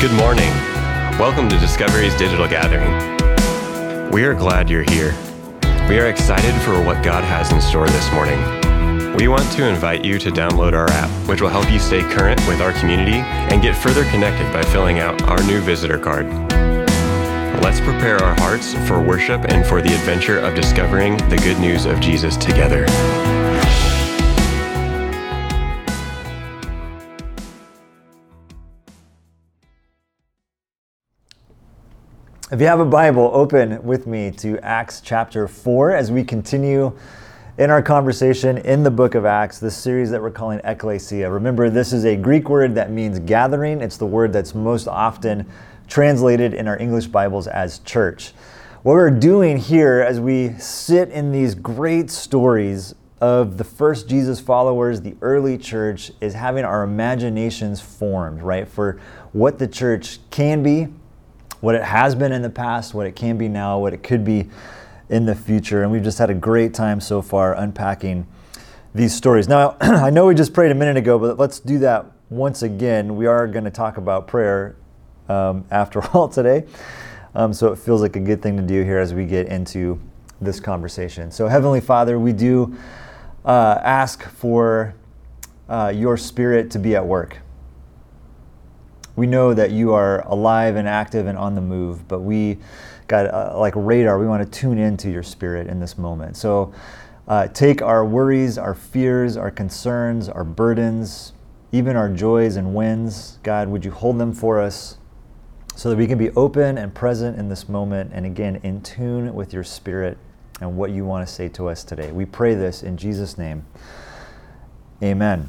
Good morning. Welcome to Discovery's Digital Gathering. We are glad you're here. We are excited for what God has in store this morning. We want to invite you to download our app, which will help you stay current with our community and get further connected by filling out our new visitor card. Let's prepare our hearts for worship and for the adventure of discovering the good news of Jesus together. If you have a Bible, open with me to Acts chapter 4 as we continue in our conversation in the book of Acts, this series that we're calling Ekklesia. Remember, this is a Greek word that means gathering. It's the word that's most often translated in our English Bibles as church. What we're doing here as we sit in these great stories of the first Jesus followers, the early church, is having our imaginations formed, right, for what the church can be what it has been in the past, what it can be now, what it could be in the future. And we've just had a great time so far unpacking these stories. Now, I know we just prayed a minute ago, but let's do that once again. We are going to talk about prayer um, after all today. Um, so it feels like a good thing to do here as we get into this conversation. So, Heavenly Father, we do uh, ask for uh, your spirit to be at work we know that you are alive and active and on the move, but we got uh, like radar, we want to tune into your spirit in this moment. So uh, take our worries, our fears, our concerns, our burdens, even our joys and wins. God, would you hold them for us so that we can be open and present in this moment and again in tune with your spirit and what you want to say to us today. We pray this in Jesus' name. Amen.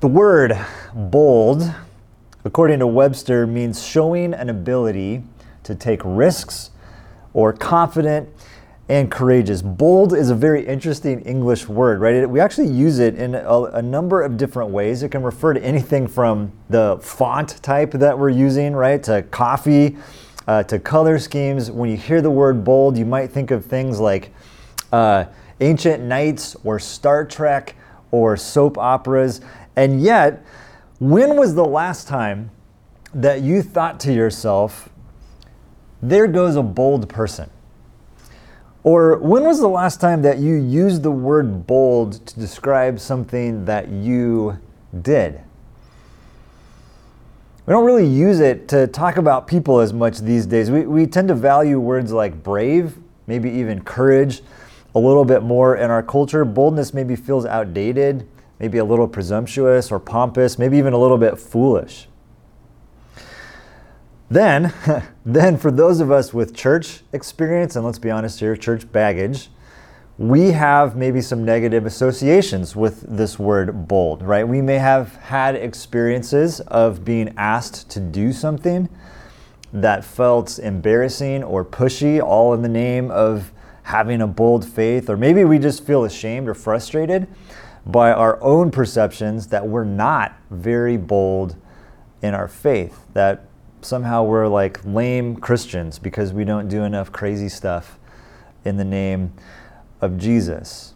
The word bold, according to Webster, means showing an ability to take risks or confident and courageous. Bold is a very interesting English word, right? We actually use it in a, a, number of different ways. It can refer to anything from the font type that we're using, right, to coffee, uh, to color schemes. When you hear the word bold, you might think of things like uh, ancient knights or Star Trek or soap operas. And yet, when was the last time that you thought to yourself, there goes a bold person? Or when was the last time that you used the word bold to describe something that you did? We don't really use it to talk about people as much these days. We, we tend to value words like brave, maybe even courage, a little bit more in our culture. Boldness maybe feels outdated maybe a little presumptuous or pompous, maybe even a little bit foolish. Then, then for those of us with church experience, and let's be honest here, church baggage, we have maybe some negative associations with this word bold, right? We may have had experiences of being asked to do something that felt embarrassing or pushy, all in the name of having a bold faith, or maybe we just feel ashamed or frustrated by our own perceptions that we're not very bold in our faith, that somehow we're like lame Christians because we don't do enough crazy stuff in the name of Jesus.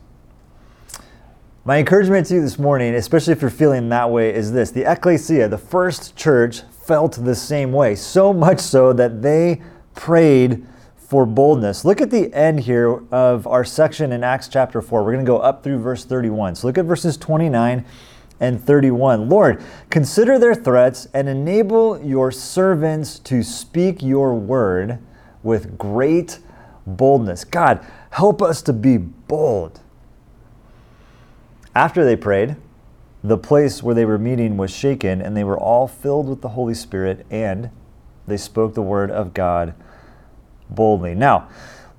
My encouragement to you this morning, especially if you're feeling that way, is this the ecclesia, the first church, felt the same way, so much so that they prayed for boldness. Look at the end here of our section in Acts chapter 4. We're going to go up through verse 31. So look at verses 29 and 31. Lord, consider their threats and enable your servants to speak your word with great boldness. God, help us to be bold. After they prayed, the place where they were meeting was shaken, and they were all filled with the Holy Spirit, and they spoke the word of God boldly. Now,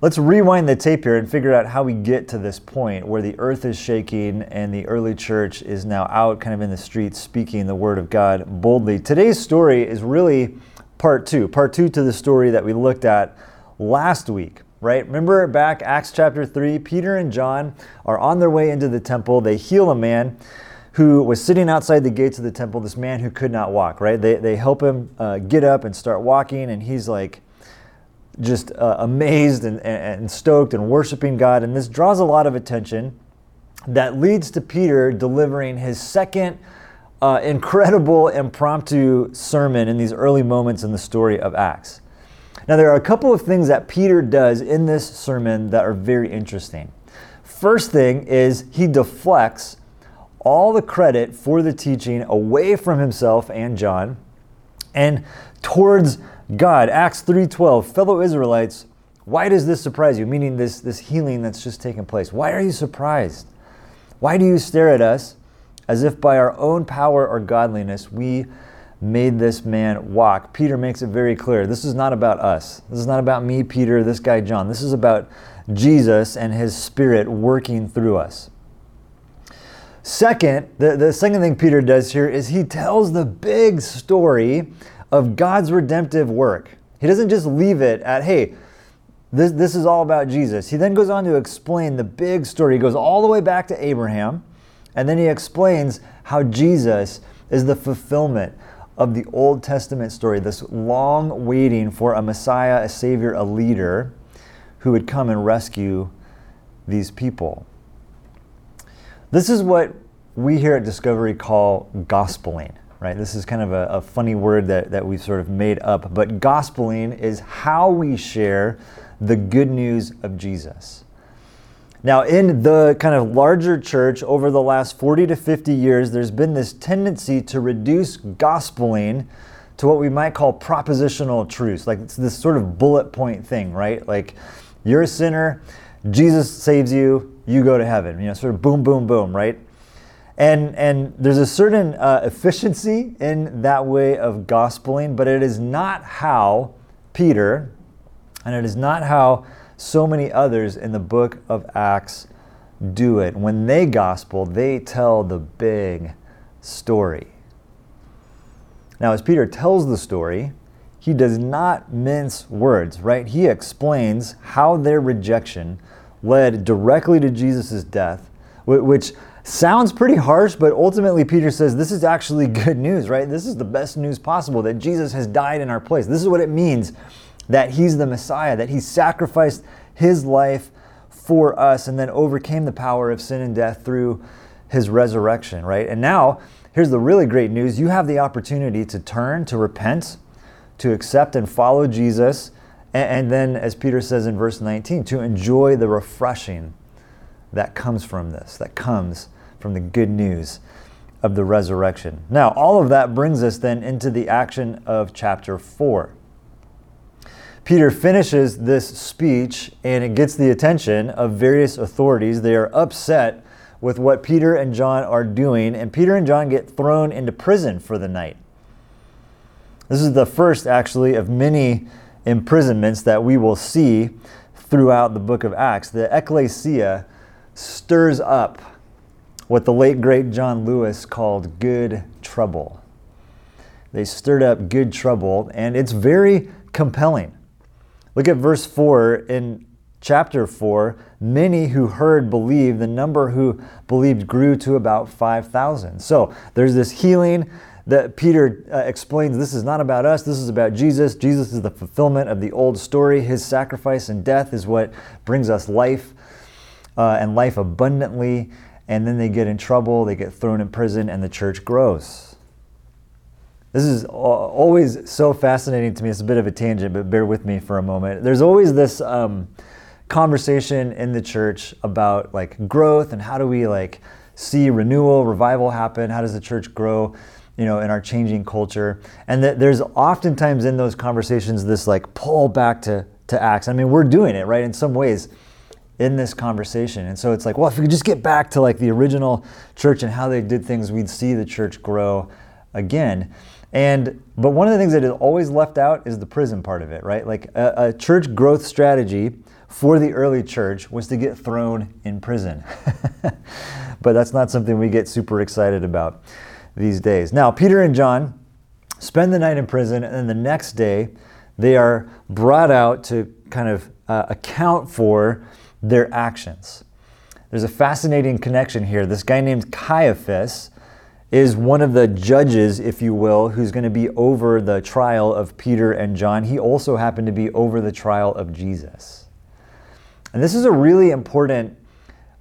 let's rewind the tape here and figure out how we get to this point where the earth is shaking and the early church is now out kind of in the streets speaking the word of God boldly. Today's story is really part two, part two to the story that we looked at last week. Right? Remember back Acts chapter 3, Peter and John are on their way into the temple. They heal a man who was sitting outside the gates of the temple, this man who could not walk, right? They, they help him uh, get up and start walking, and he's like, just uh, amazed and, and stoked and worshiping God. And this draws a lot of attention that leads to Peter delivering his second uh, incredible impromptu sermon in these early moments in the story of Acts. Now, there are a couple of things that Peter does in this sermon that are very interesting. First thing is he deflects all the credit for the teaching away from himself and John and towards God. Acts 3:12, fellow Israelites, why does this surprise you? Meaning this, this healing that's just taken place. Why are you surprised? Why do you stare at us as if by our own power or godliness we made this man walk? Peter makes it very clear. This is not about us. This is not about me, Peter, this guy, John. This is about Jesus and his spirit working through us. Second, the, the second thing Peter does here is he tells the big story of God's redemptive work. He doesn't just leave it at, hey, this, this is all about Jesus. He then goes on to explain the big story. He goes all the way back to Abraham, and then he explains how Jesus is the fulfillment of the Old Testament story, this long waiting for a Messiah, a Savior, a leader who would come and rescue these people. This is what we here at Discovery call gospeling, right? This is kind of a, a funny word that, that we've sort of made up, but gospeling is how we share the good news of Jesus. Now, in the kind of larger church over the last 40 to 50 years, there's been this tendency to reduce gospeling to what we might call propositional truths. Like it's this sort of bullet point thing, right? Like you're a sinner, Jesus saves you, you go to heaven. You know, sort of boom, boom, boom, right? And, and there's a certain uh, efficiency in that way of gospeling, but it is not how Peter, and it is not how so many others in the book of Acts do it. When they gospel, they tell the big story. Now, as Peter tells the story, he does not mince words, right? He explains how their rejection led directly to Jesus' death, which sounds pretty harsh, but ultimately Peter says this is actually good news, right? This is the best news possible that Jesus has died in our place. This is what it means that he's the Messiah, that he sacrificed his life for us and then overcame the power of sin and death through his resurrection, right? And now, here's the really great news you have the opportunity to turn, to repent, to accept and follow Jesus, and, then, as Peter says in verse 19, to enjoy the refreshing that comes from this, that comes from the good news of the resurrection. Now, all of that brings us then into the action of chapter 4. Peter finishes this speech and it gets the attention of various authorities. They are upset with what Peter and John are doing, and Peter and John get thrown into prison for the night. This is the first, actually, of many imprisonments that we will see throughout the book of Acts. The ecclesia stirs up what the late great John Lewis called good trouble. They stirred up good trouble, and it's very compelling. Look at verse 4 in chapter 4. Many who heard believed. The number who believed grew to about 5,000. So there's this healing that Peter uh, explains this is not about us, this is about Jesus. Jesus is the fulfillment of the old story. His sacrifice and death is what brings us life uh, and life abundantly. And then they get in trouble, they get thrown in prison, and the church grows. This is always so fascinating to me. It's a bit of a tangent, but bear with me for a moment. There's always this um, conversation in the church about like growth and how do we like see renewal, revival happen? How does the church grow? You know, in our changing culture, and that there's oftentimes in those conversations this like pull back to to Acts. I mean, we're doing it right in some ways in this conversation, and so it's like, well, if we could just get back to like the original church and how they did things, we'd see the church grow again. And but one of the things that is always left out is the prison part of it, right? Like a, a church growth strategy for the early church was to get thrown in prison. but that's not something we get super excited about these days. Now, Peter and John spend the night in prison, and then the next day they are brought out to kind of uh, account for their actions. There's a fascinating connection here. This guy named Caiaphas is one of the judges, if you will, who's going to be over the trial of Peter and John. He also happened to be over the trial of Jesus. And this is a really important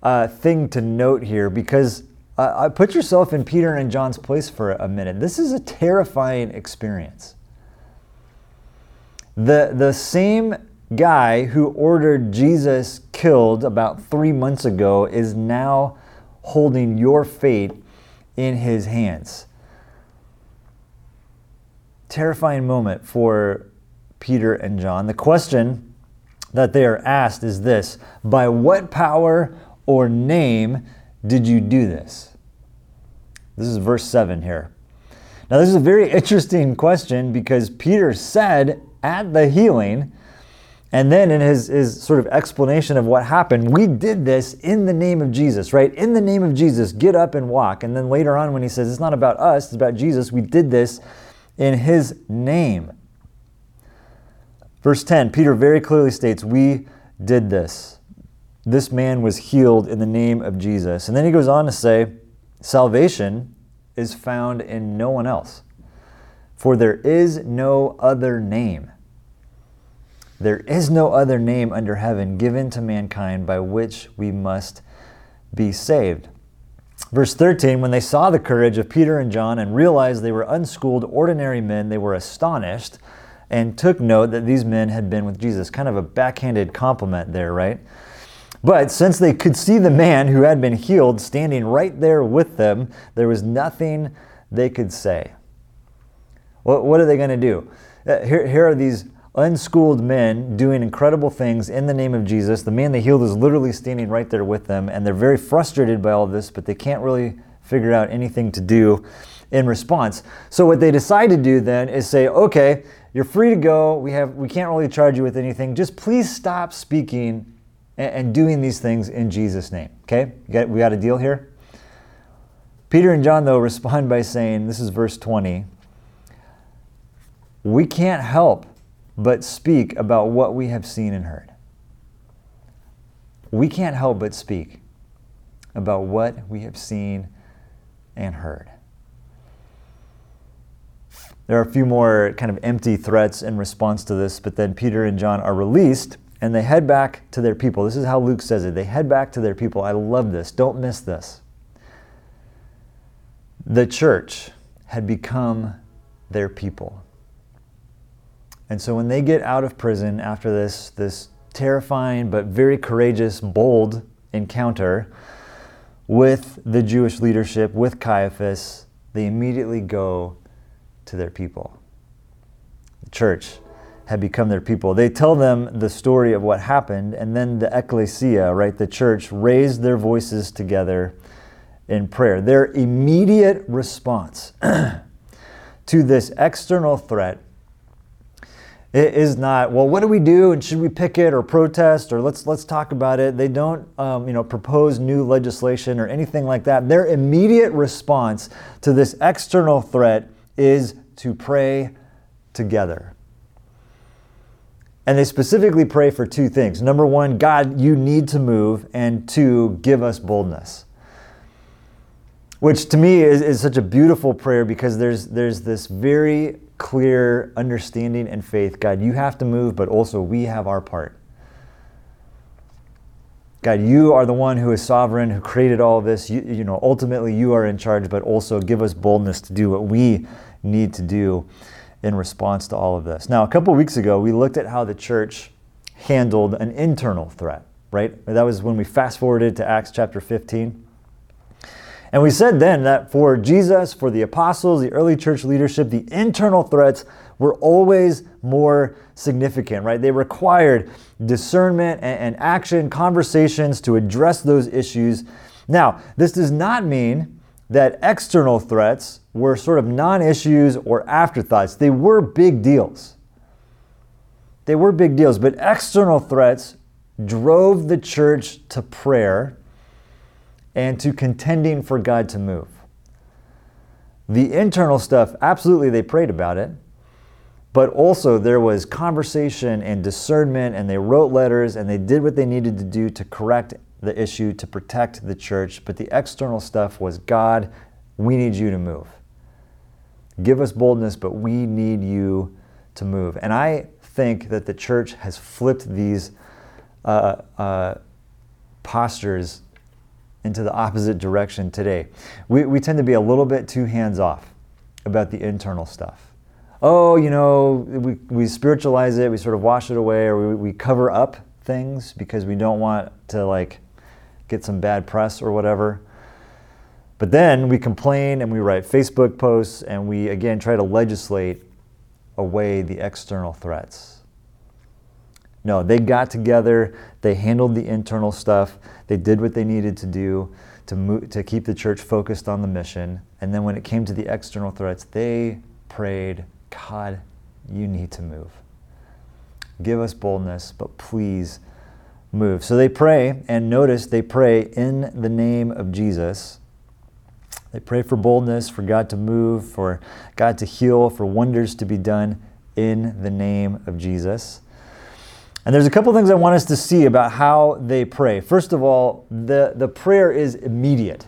uh, thing to note here because Uh, put yourself in Peter and John's place for a minute. This is a terrifying experience. The, the same guy who ordered Jesus killed about three months ago is now holding your fate in his hands. Terrifying moment for Peter and John. The question that they are asked is this By what power or name did you do this? This is verse 7 here. Now, this is a very interesting question because Peter said at the healing, and then in his, his sort of explanation of what happened, we did this in the name of Jesus, right? In the name of Jesus, get up and walk. And then later on, when he says, it's not about us, it's about Jesus, we did this in his name. Verse 10, Peter very clearly states, We did this. This man was healed in the name of Jesus. And then he goes on to say, Salvation is found in no one else, for there is no other name. There is no other name under heaven given to mankind by which we must be saved. Verse 13 When they saw the courage of Peter and John and realized they were unschooled, ordinary men, they were astonished and took note that these men had been with Jesus. Kind of a backhanded compliment there, right? But since they could see the man who had been healed standing right there with them, there was nothing they could say. What, what are they going to do? Uh, here, here are these unschooled men doing incredible things in the name of Jesus. The man they healed is literally standing right there with them, and they're very frustrated by all this, but they can't really figure out anything to do in response. So what they decide to do then is say, okay, you're free to go. We have we can't really charge you with anything. Just please stop speaking and, and doing these things in Jesus' name. Okay? Got, we got a deal here? Peter and John, though, respond by saying, this is verse 20, we can't help but speak about what we have seen and heard. We can't help but speak about what we have seen and heard. There are a few more kind of empty threats in response to this, but then Peter and John are released and they head back to their people. This is how Luke says it. They head back to their people. I love this. Don't miss this. The church had become their people. And so when they get out of prison after this, this terrifying but very courageous, bold encounter with the Jewish leadership, with Caiaphas, they immediately go to their people. The church had become their people. They tell them the story of what happened, and then the ecclesia, right, the church, raised their voices together in prayer. Their immediate response to this external threat it is not. Well what do we do and should we picket or protest or let's let's talk about it. They don't um, you know propose new legislation or anything like that. Their immediate response to this external threat is to pray together. And they specifically pray for two things. Number one god you need to move. And two give us boldness. Which to me is, is such a beautiful prayer because there's there's this very clear understanding and faith. God, you have to move, but also we have our part. God, you are the one who is sovereign, who created all this. You, you know, ultimately you are in charge, but also give us boldness to do what we need to do in response to all of this. Now, a couple weeks ago, we looked at how the church handled an internal threat, right? That was when we fast forwarded to Acts chapter 15. And we said then that for Jesus, for the apostles, the early church leadership, the internal threats were always more significant, right? They required discernment and, action, conversations to address those issues. Now, this does not mean that external threats were sort of non issues or afterthoughts. They were big deals. They were big deals, but external threats drove the church to prayer and to contending for God to move. The internal stuff, absolutely, they prayed about it, but also there was conversation and discernment, and they wrote letters and they did what they needed to do to correct the issue, to protect the church. But the external stuff was God, we need you to move. Give us boldness, but we need you to move. And I think that the church has flipped these uh, uh, postures into the opposite direction today. We, we tend to be a little bit too hands off about the internal stuff. Oh, you know, we, we spiritualize it, we sort of wash it away, or we, we cover up things because we don't want to like get some bad press or whatever. But then we complain and we write Facebook posts and we again try to legislate away the external threats. No, they got together, they handled the internal stuff, they did what they needed to do to, move, to keep the church focused on the mission. And then when it came to the external threats, they prayed, God, you need to move. Give us boldness, but please move. So they pray, and notice they pray in the name of Jesus they pray for boldness, for God to move, for God to heal, for wonders to be done in the name of Jesus. And there's a couple things I want us to see about how they pray. First of all, the, the prayer is immediate.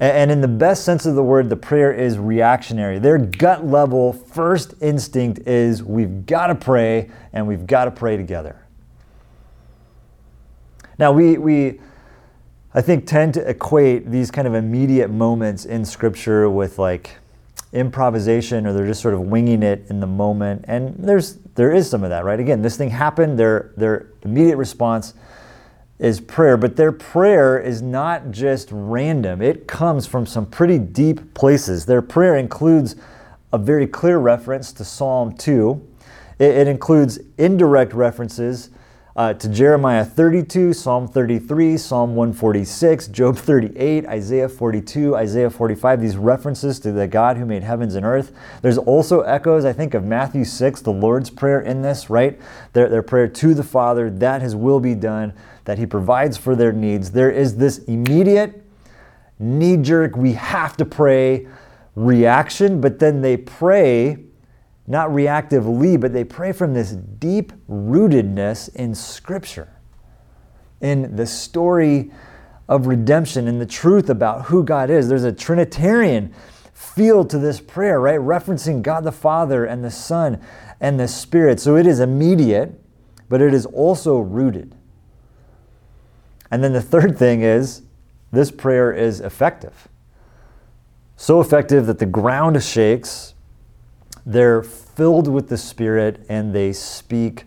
And in the best sense of the word, the prayer is reactionary. Their gut level first instinct is we've got to pray and we've got to pray together. Now, we, we I think, tend to equate these kind of immediate moments in Scripture with like improvisation or they're just sort of winging it in the moment. And there's there is some of that, right? Again, this thing happened, their their immediate response is prayer, but their prayer is not just random. It comes from some pretty deep places. Their prayer includes a very clear reference to Psalm 2. It, it includes indirect references uh, to Jeremiah 32, Psalm 33, Psalm 146, Job 38, Isaiah 42, Isaiah 45, these references to the God who made heavens and earth. There's also echoes, I think, of Matthew 6, the Lord's Prayer in this, right? Their, their prayer to the Father that His will be done, that He provides for their needs. There is this immediate, knee jerk, we have to pray reaction, but then they pray not reactively, but they pray from this deep rootedness in Scripture, in the story of redemption, in the truth about who God is. There's a Trinitarian feel to this prayer, right? Referencing God the Father and the Son and the Spirit. So it is immediate, but it is also rooted. And then the third thing is this prayer is effective. So effective that the ground shakes they're filled with the Spirit and they speak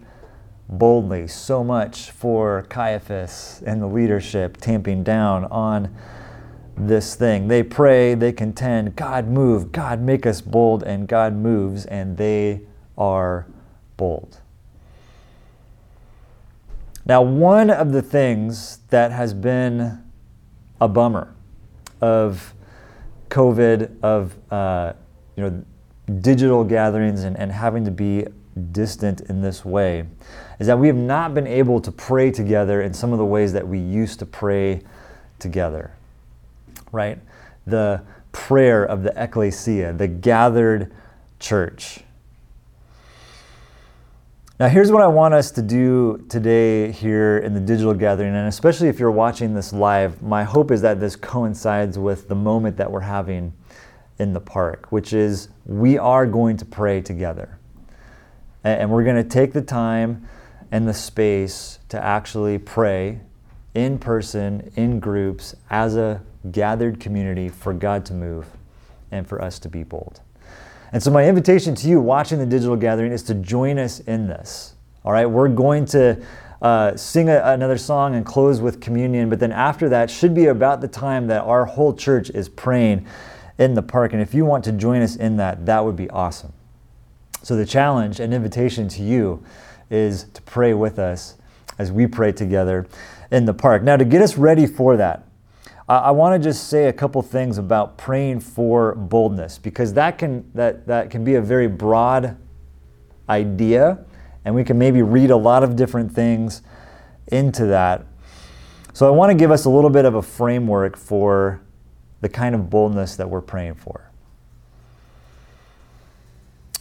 boldly. So much for Caiaphas and the leadership tamping down on this thing. They pray, they contend, God move, God make us bold, and God moves, and they are bold. Now, one of the things that has been a bummer of COVID, of uh, you know digital gatherings and, and having to be distant in this way is that we have not been able to pray together in some of the ways that we used to pray together. Right? The prayer of the ecclesia, the gathered church. Now, here's what I want us to do today here in the digital gathering, and especially if you're watching this live, my hope is that this coincides with the moment that we're having in the park, which is we are going to pray together. And we're going to take the time and the space to actually pray in person, in groups, as a gathered community for God to move and for us to be bold. And so, my invitation to you watching the digital gathering is to join us in this. All right, we're going to uh, sing a, another song and close with communion, but then after that should be about the time that our whole church is praying in the park. And if you want to join us in that, that would be awesome. So, the challenge and invitation to you is to pray with us as we pray together in the park. Now, to get us ready for that, I want to just say a couple things about praying for boldness because that can that that can be a very broad idea and we can maybe read a lot of different things into that. So I want to give us a little bit of a framework for the kind of boldness that we're praying for.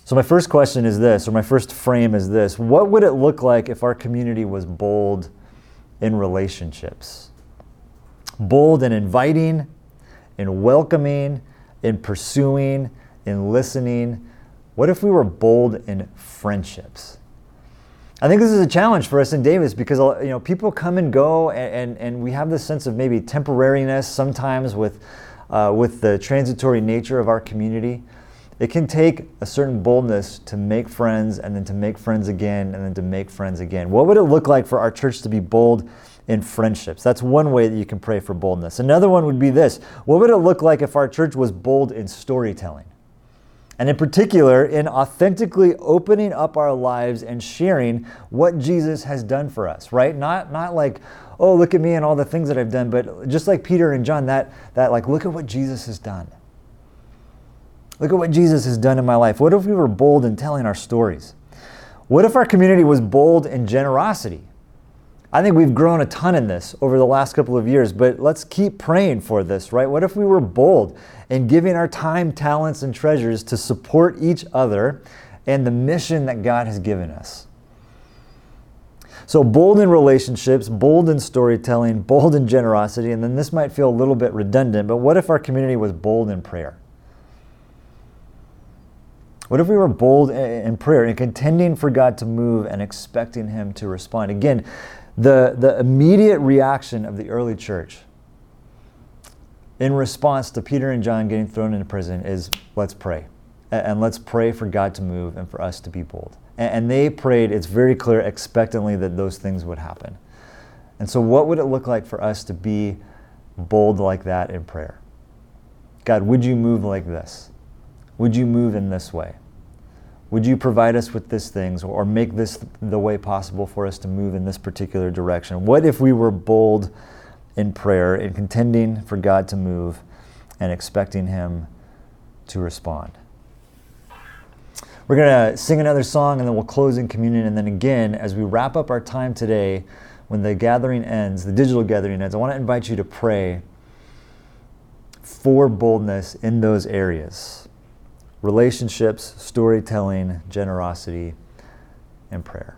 So, my first question is this, or my first frame is this What would it look like if our community was bold in relationships? Bold in inviting, in welcoming, in pursuing, in listening. What if we were bold in friendships? I think this is a challenge for us in Davis because you know people come and go, and, and, and we have this sense of maybe temporariness sometimes with uh, with the transitory nature of our community. It can take a certain boldness to make friends, and then to make friends again, and then to make friends again. What would it look like for our church to be bold in friendships? That's one way that you can pray for boldness. Another one would be this: What would it look like if our church was bold in storytelling? And in particular, in authentically opening up our lives and sharing what Jesus has done for us, right? Not, not like, oh, look at me and all the things that I've done, but just like Peter and John, that, that like, look at what Jesus has done. Look at what Jesus has done in my life. What if we were bold in telling our stories? What if our community was bold in generosity? I think we've grown a ton in this over the last couple of years, but let's keep praying for this, right? What if we were bold in giving our time, talents, and treasures to support each other and the mission that God has given us? So, bold in relationships, bold in storytelling, bold in generosity, and then this might feel a little bit redundant, but what if our community was bold in prayer? What if we were bold in prayer and contending for God to move and expecting Him to respond? Again, the, the immediate reaction of the early church in response to Peter and John getting thrown into prison is let's pray. And let's pray for God to move and for us to be bold. And they prayed, it's very clear, expectantly that those things would happen. And so, what would it look like for us to be bold like that in prayer? God, would you move like this? Would you move in this way? Would you provide us with these things or make this the way possible for us to move in this particular direction? What if we were bold in prayer, in contending for God to move and expecting Him to respond? We're going to sing another song and then we'll close in communion. And then again, as we wrap up our time today, when the gathering ends, the digital gathering ends, I want to invite you to pray for boldness in those areas relationships, storytelling, generosity, and prayer.